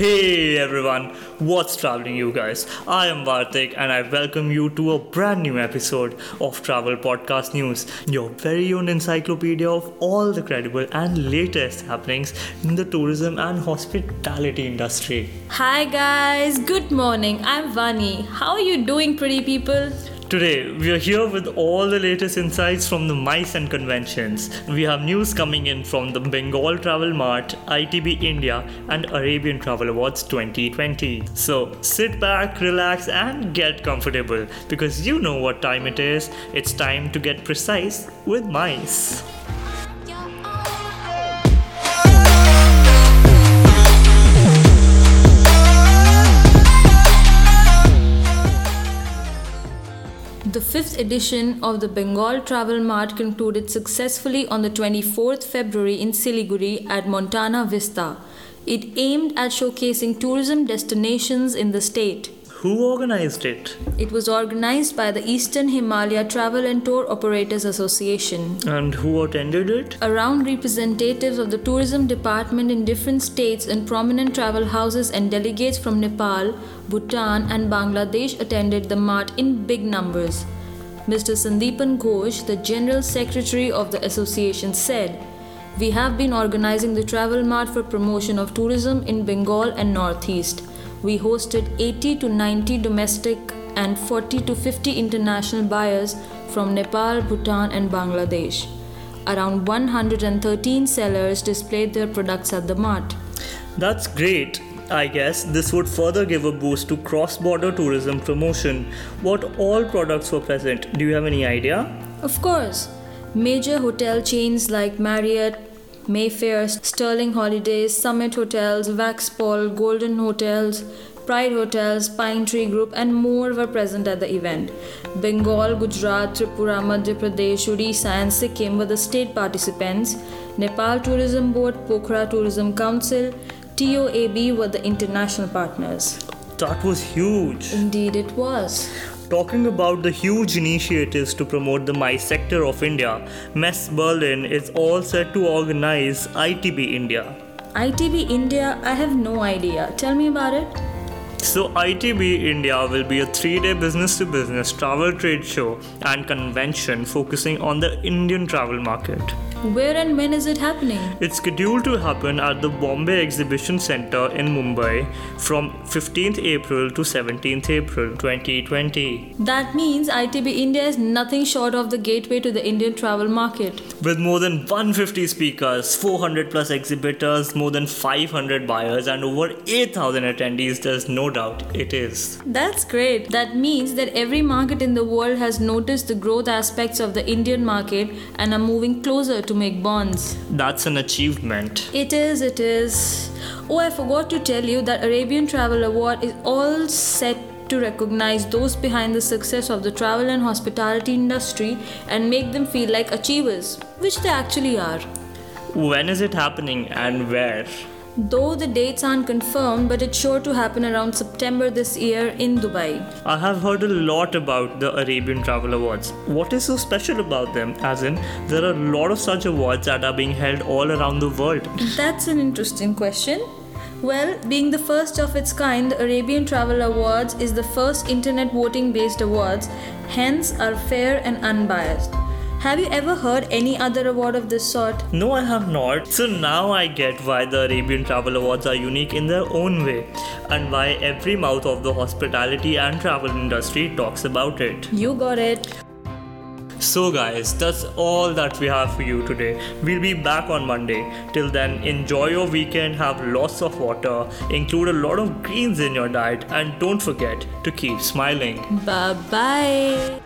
Hey everyone, what's traveling you guys? I am Vartik and I welcome you to a brand new episode of Travel Podcast News, your very own encyclopedia of all the credible and latest happenings in the tourism and hospitality industry. Hi guys, good morning. I'm Vani. How are you doing, pretty people? Today, we are here with all the latest insights from the MICE and conventions. We have news coming in from the Bengal Travel Mart, ITB India, and Arabian Travel Awards 2020. So sit back, relax, and get comfortable because you know what time it is. It's time to get precise with MICE. Fifth edition of the Bengal Travel Mart concluded successfully on the 24th February in Siliguri at Montana Vista. It aimed at showcasing tourism destinations in the state. Who organized it? It was organized by the Eastern Himalaya Travel and Tour Operators Association. And who attended it? Around representatives of the tourism department in different states and prominent travel houses and delegates from Nepal, Bhutan, and Bangladesh attended the mart in big numbers. Mr. Sandeepan Ghosh, the General Secretary of the association, said, We have been organizing the travel mart for promotion of tourism in Bengal and Northeast. We hosted 80 to 90 domestic and 40 to 50 international buyers from Nepal, Bhutan, and Bangladesh. Around 113 sellers displayed their products at the mart. That's great. I guess this would further give a boost to cross border tourism promotion. What all products were present? Do you have any idea? Of course, major hotel chains like Marriott, Mayfair, Sterling Holidays, Summit Hotels, Waxpol, Golden Hotels, Pride Hotels, Pine Tree Group, and more were present at the event. Bengal, Gujarat, Tripura, Madhya Pradesh, Odisha, and Sikkim were the state participants. Nepal Tourism Board, Pokhara Tourism Council, TOAB were the international partners. That was huge. Indeed, it was. Talking about the huge initiatives to promote the MICE sector of India, Messe Berlin is all set to organize ITB India. ITB India, I have no idea. Tell me about it. So, ITB India will be a three day business to business travel trade show and convention focusing on the Indian travel market. Where and when is it happening? It's scheduled to happen at the Bombay Exhibition Center in Mumbai from 15th April to 17th April 2020. That means ITB India is nothing short of the gateway to the Indian travel market. With more than 150 speakers, 400 plus exhibitors, more than 500 buyers, and over 8,000 attendees, there's no doubt it is. That's great. That means that every market in the world has noticed the growth aspects of the Indian market and are moving closer to make bonds. That's an achievement. It is, it is. Oh, I forgot to tell you that Arabian Travel Award is all set to recognize those behind the success of the travel and hospitality industry and make them feel like achievers, which they actually are. When is it happening and where? Though the dates aren't confirmed, but it's sure to happen around September this year in Dubai. I have heard a lot about the Arabian Travel Awards. What is so special about them? As in, there are a lot of such awards that are being held all around the world. That's an interesting question. Well, being the first of its kind, the Arabian Travel Awards is the first internet voting based awards, hence are fair and unbiased. Have you ever heard any other award of this sort? No, I have not. So now I get why the Arabian Travel Awards are unique in their own way and why every mouth of the hospitality and travel industry talks about it. You got it. So, guys, that's all that we have for you today. We'll be back on Monday. Till then, enjoy your weekend, have lots of water, include a lot of greens in your diet, and don't forget to keep smiling. Bye bye.